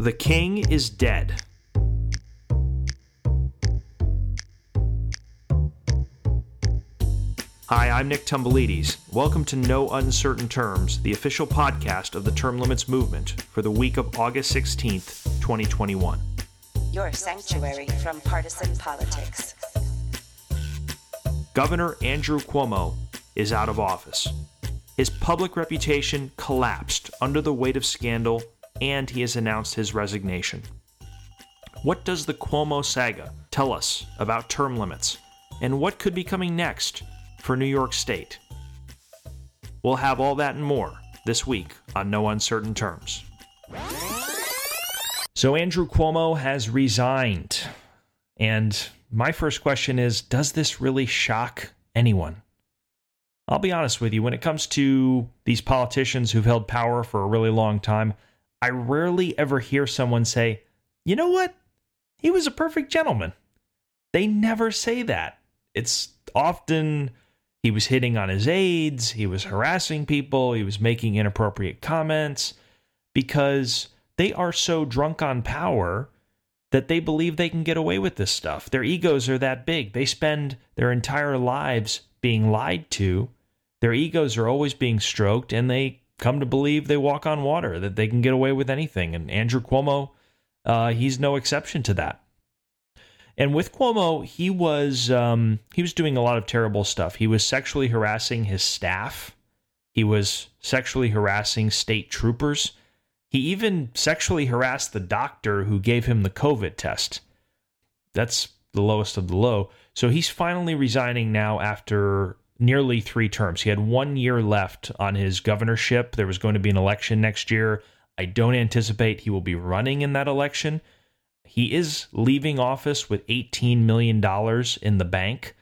The king is dead. Hi, I'm Nick Tomboulides. Welcome to No Uncertain Terms, the official podcast of the Term Limits Movement for the week of August 16th, 2021. Your sanctuary from partisan politics. Governor Andrew Cuomo is out of office. His public reputation collapsed under the weight of scandal, and he has announced his resignation. What does the Cuomo saga tell us about term limits, and what could be coming next for New York State? We'll have all that and more this week on No Uncertain Terms. So, Andrew Cuomo has resigned. And my first question is Does this really shock anyone? I'll be honest with you, when it comes to these politicians who've held power for a really long time, I rarely ever hear someone say, you know what? He was a perfect gentleman. They never say that. It's often he was hitting on his aides, he was harassing people, he was making inappropriate comments because they are so drunk on power that they believe they can get away with this stuff. Their egos are that big. They spend their entire lives being lied to their egos are always being stroked, and they come to believe they walk on water, that they can get away with anything. And Andrew Cuomo, uh, he's no exception to that. And with Cuomo, he was um, he was doing a lot of terrible stuff. He was sexually harassing his staff. He was sexually harassing state troopers. He even sexually harassed the doctor who gave him the COVID test. That's the lowest of the low. So he's finally resigning now after nearly three terms. He had one year left on his governorship. There was going to be an election next year. I don't anticipate he will be running in that election. He is leaving office with $18 million in the bank.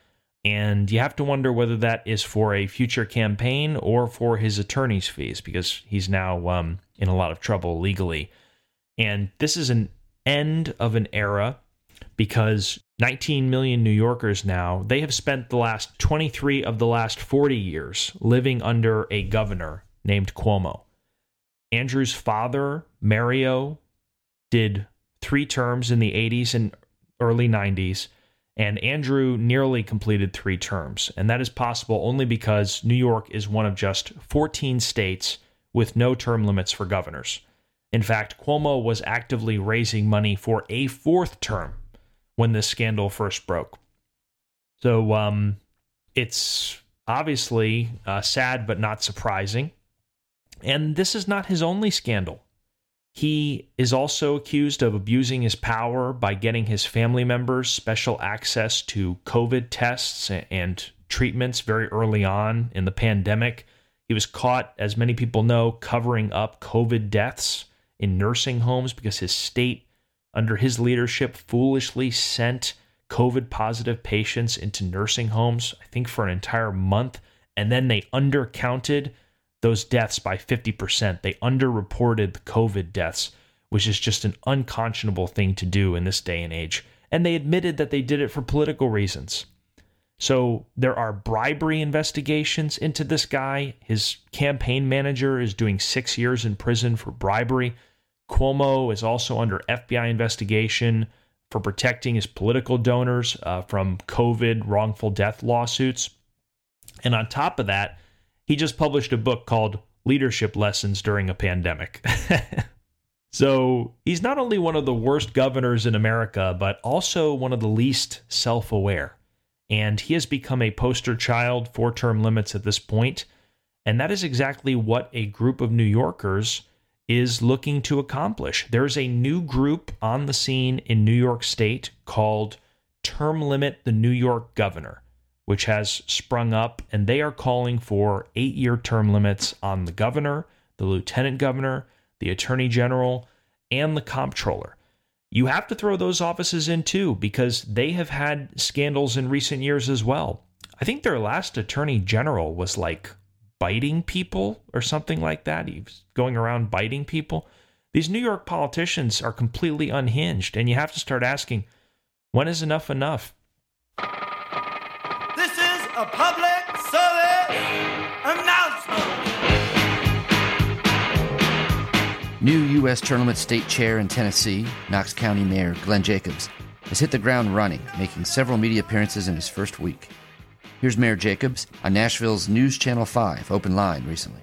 And you have to wonder whether that is for a future campaign or for his attorney's fees because he's now um, in a lot of trouble legally. And this is an end of an era because 19 million New Yorkers now, they have spent the last 23 of the last 40 years living under a governor named Cuomo. Andrew's father, Mario, did three terms in the 80s and early 90s, and Andrew nearly completed three terms. And that is possible only because New York is one of just 14 states with no term limits for governors. In fact, Cuomo was actively raising money for a fourth term when this scandal first broke. So um, it's obviously uh, sad but not surprising. And this is not his only scandal. He is also accused of abusing his power by getting his family members special access to COVID tests and treatments very early on in the pandemic. He was caught, as many people know, covering up COVID deaths in nursing homes because his state under his leadership, foolishly sent COVID positive patients into nursing homes, I think for an entire month. And then they undercounted those deaths by 50%. They underreported the COVID deaths, which is just an unconscionable thing to do in this day and age. And they admitted that they did it for political reasons. So there are bribery investigations into this guy. His campaign manager is doing six years in prison for bribery. Cuomo is also under FBI investigation for protecting his political donors uh, from COVID wrongful death lawsuits. And on top of that, he just published a book called Leadership Lessons During a Pandemic. so he's not only one of the worst governors in America, but also one of the least self aware. And he has become a poster child for term limits at this point. And that is exactly what a group of New Yorkers is looking to accomplish. There's a new group on the scene in New York State called Term Limit the New York Governor, which has sprung up, and they are calling for eight year term limits on the governor, the lieutenant governor, the attorney general, and the comptroller. You have to throw those offices in too because they have had scandals in recent years as well. I think their last attorney general was like biting people or something like that. He was going around biting people. These New York politicians are completely unhinged, and you have to start asking, when is enough enough? This is a public service announcement. New U.S. Term Limits State Chair in Tennessee, Knox County Mayor Glenn Jacobs, has hit the ground running, making several media appearances in his first week. Here's Mayor Jacobs on Nashville's News Channel 5 Open Line recently.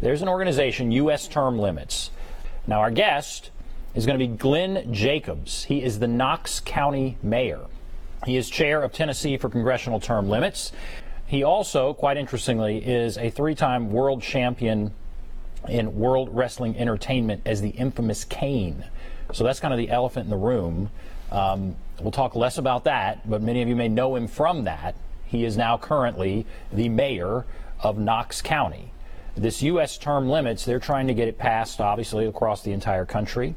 There's an organization, U.S. Term Limits. Now, our guest is going to be Glenn Jacobs. He is the Knox County Mayor. He is chair of Tennessee for Congressional Term Limits. He also, quite interestingly, is a three time world champion in World Wrestling Entertainment as the infamous Kane. So that's kind of the elephant in the room. Um, we'll talk less about that, but many of you may know him from that. He is now currently the mayor of Knox County. This U.S. term limits, they're trying to get it passed, obviously, across the entire country.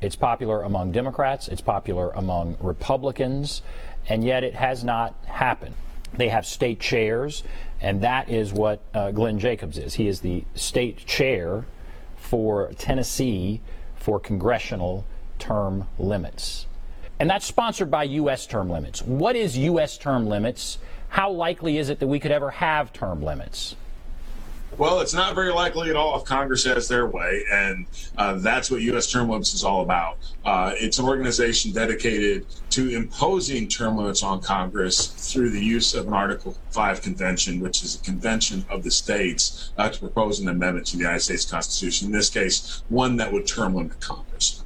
It's popular among Democrats, it's popular among Republicans, and yet it has not happened. They have state chairs, and that is what uh, Glenn Jacobs is. He is the state chair for Tennessee for congressional term limits. And that's sponsored by U.S. term limits. What is U.S. term limits? How likely is it that we could ever have term limits? Well, it's not very likely at all if Congress has their way, and uh, that's what U.S. term limits is all about. Uh, it's an organization dedicated to imposing term limits on Congress through the use of an Article 5 convention, which is a convention of the states uh, to propose an amendment to the United States Constitution, in this case, one that would term limit Congress.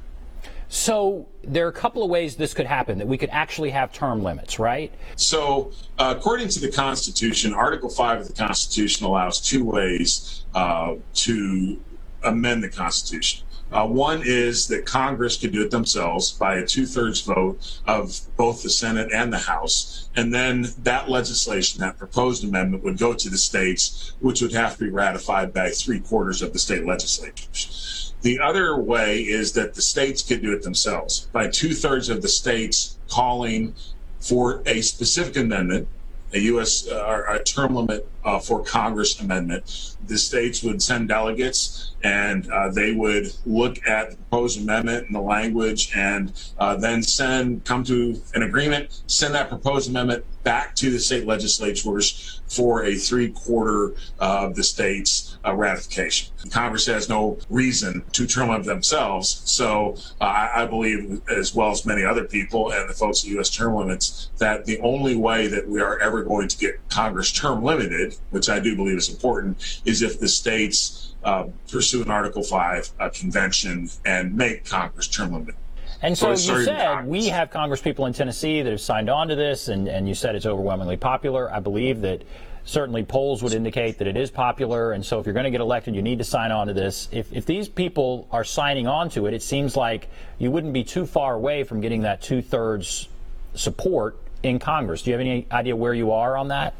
So there are a couple of ways this could happen that we could actually have term limits, right? So, uh, according to the Constitution, Article 5 of the Constitution allows two ways uh, to amend the Constitution. Uh, one is that Congress could do it themselves by a two thirds vote of both the Senate and the House. And then that legislation, that proposed amendment, would go to the states, which would have to be ratified by three quarters of the state legislatures. The other way is that the states could do it themselves by two thirds of the states calling for a specific amendment, a U.S. Uh, a term limit uh, for Congress amendment. The states would send delegates and uh, they would look at the proposed amendment and the language and uh, then send, come to an agreement, send that proposed amendment back to the state legislatures for a three quarter of the states uh, ratification. Congress has no reason to term limit themselves. So uh, I, I believe, as well as many other people and the folks at U.S. term limits, that the only way that we are ever going to get Congress term limited, which I do believe is important, is if the states uh, pursue an Article 5 uh, convention and make Congress term limited. And so, so you said we have Congress people in Tennessee that have signed on to this, and, and you said it's overwhelmingly popular. I believe that certainly polls would indicate that it is popular, and so if you're going to get elected, you need to sign on to this. If, if these people are signing on to it, it seems like you wouldn't be too far away from getting that two thirds support in Congress. Do you have any idea where you are on that?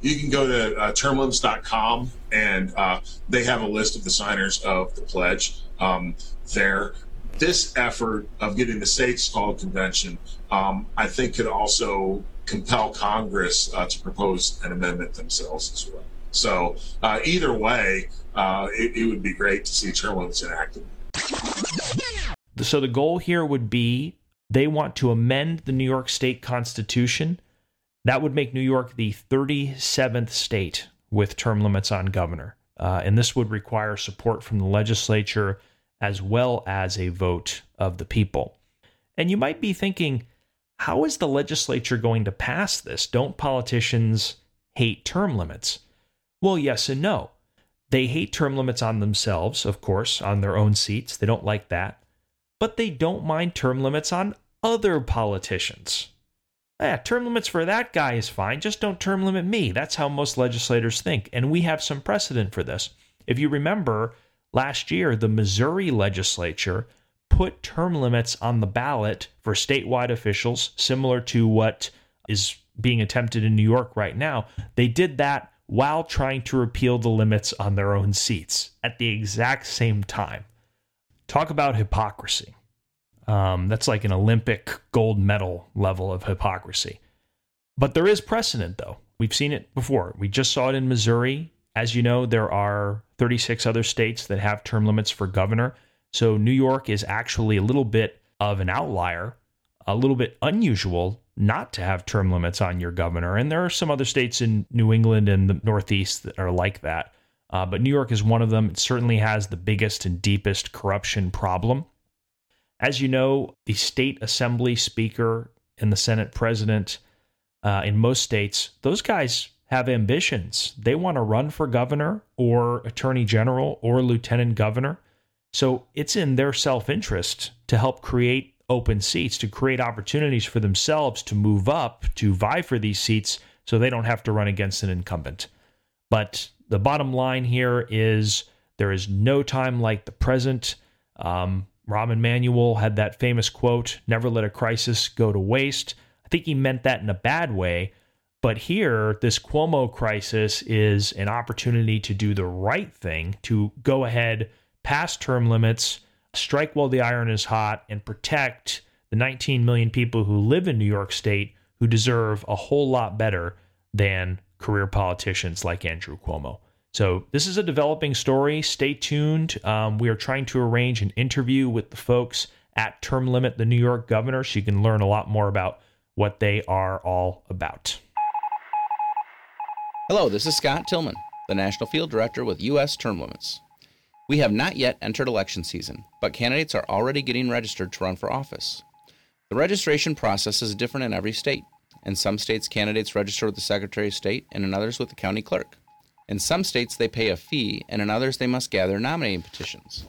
You can go to uh, termlimits.com and uh, they have a list of the signers of the pledge um, there this effort of getting the states called convention, um, I think, could also compel Congress uh, to propose an amendment themselves as well. So uh, either way, uh, it, it, would be great to see term limits enacted. So the goal here would be they want to amend the New York State Constitution. That would make New York the 37th state with term limits on governor. Uh, and this would require support from the legislature as well as a vote of the people. And you might be thinking, how is the legislature going to pass this? Don't politicians hate term limits? Well, yes and no. They hate term limits on themselves, of course, on their own seats. They don't like that. But they don't mind term limits on other politicians. Yeah, term limits for that guy is fine. Just don't term limit me. That's how most legislators think. And we have some precedent for this. If you remember, Last year, the Missouri legislature put term limits on the ballot for statewide officials, similar to what is being attempted in New York right now. They did that while trying to repeal the limits on their own seats at the exact same time. Talk about hypocrisy. Um, that's like an Olympic gold medal level of hypocrisy. But there is precedent, though. We've seen it before. We just saw it in Missouri. As you know, there are 36 other states that have term limits for governor. So New York is actually a little bit of an outlier, a little bit unusual not to have term limits on your governor. And there are some other states in New England and the Northeast that are like that. uh, but New York is one of them. It certainly has the biggest and deepest corruption problem. As you know, the state assembly speaker and the Senate president uh, in most states, those guys have ambitions. They want to run for governor or attorney general or lieutenant governor. So it's in their self interest to help create open seats, to create opportunities for themselves to move up, to vie for these seats so they don't have to run against an incumbent. But the bottom line here is there is no time like the present. Um, Rahm Emanuel had that famous quote, never let a crisis go to waste. I think he meant that in a bad way. But here, this Cuomo crisis is an opportunity to do the right thing, to go ahead, pass term limits, strike while the iron is hot, and protect the 19 million people who live in New York State who deserve a whole lot better than career politicians like Andrew Cuomo. So, this is a developing story. Stay tuned. Um, we are trying to arrange an interview with the folks at Term Limit, the New York governor, so you can learn a lot more about what they are all about. Hello, this is Scott Tillman, the National Field Director with U.S. Term Limits. We have not yet entered election season, but candidates are already getting registered to run for office. The registration process is different in every state. In some states, candidates register with the Secretary of State, and in others with the county clerk. In some states, they pay a fee, and in others, they must gather nominating petitions.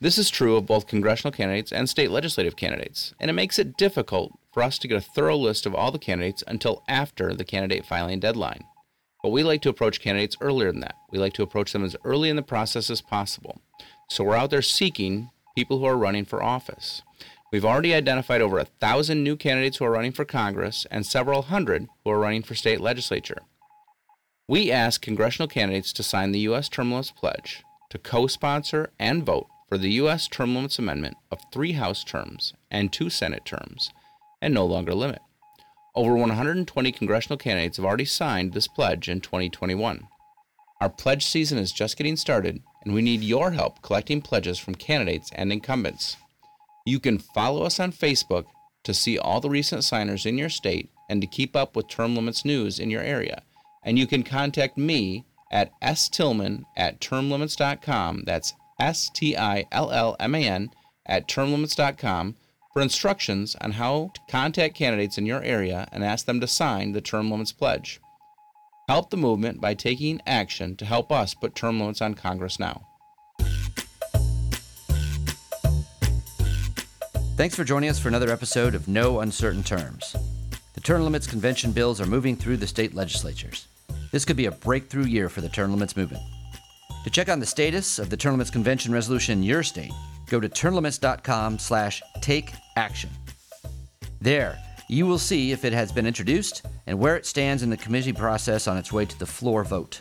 This is true of both congressional candidates and state legislative candidates, and it makes it difficult for us to get a thorough list of all the candidates until after the candidate filing deadline. But we like to approach candidates earlier than that. We like to approach them as early in the process as possible. So we're out there seeking people who are running for office. We've already identified over a thousand new candidates who are running for Congress and several hundred who are running for state legislature. We ask congressional candidates to sign the U.S. Term Limits Pledge, to co sponsor and vote for the U.S. Term Limits Amendment of three House terms and two Senate terms, and no longer limit. Over 120 congressional candidates have already signed this pledge in 2021. Our pledge season is just getting started, and we need your help collecting pledges from candidates and incumbents. You can follow us on Facebook to see all the recent signers in your state and to keep up with term limits news in your area. And you can contact me at stillman at termlimits.com. That's S T I L L M A N at termlimits.com for instructions on how to contact candidates in your area and ask them to sign the Term Limits Pledge. Help the movement by taking action to help us put term limits on Congress now. Thanks for joining us for another episode of No Uncertain Terms. The term limits convention bills are moving through the state legislatures. This could be a breakthrough year for the term limits movement. To check on the status of the term limits convention resolution in your state, go to termlimits.com slash take action. There, you will see if it has been introduced and where it stands in the committee process on its way to the floor vote.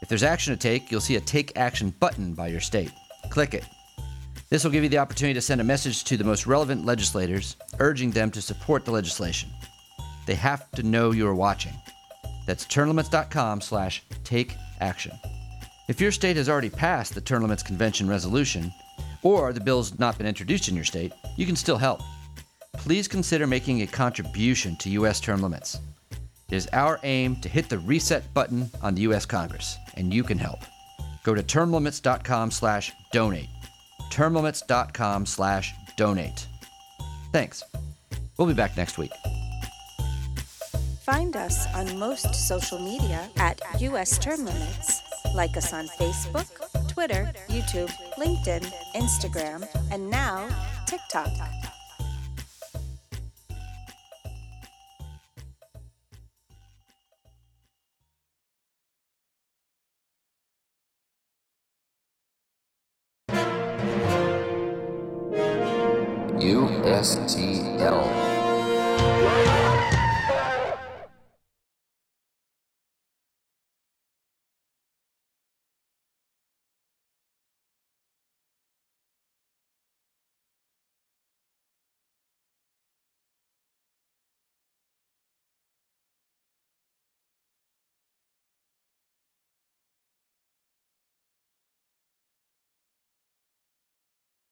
If there's action to take, you'll see a Take Action button by your state. Click it. This will give you the opportunity to send a message to the most relevant legislators, urging them to support the legislation. They have to know you are watching. That's termlimits.com slash take action. If your state has already passed the Term Limits Convention resolution, or the bill's not been introduced in your state, you can still help. Please consider making a contribution to U.S. term limits. It is our aim to hit the reset button on the U.S. Congress, and you can help. Go to termlimits.com slash donate. termlimits.com slash donate. Thanks. We'll be back next week. Find us on most social media at US Term Limits. Like us on Facebook, Twitter, YouTube, LinkedIn, Instagram, and now TikTok. USTL.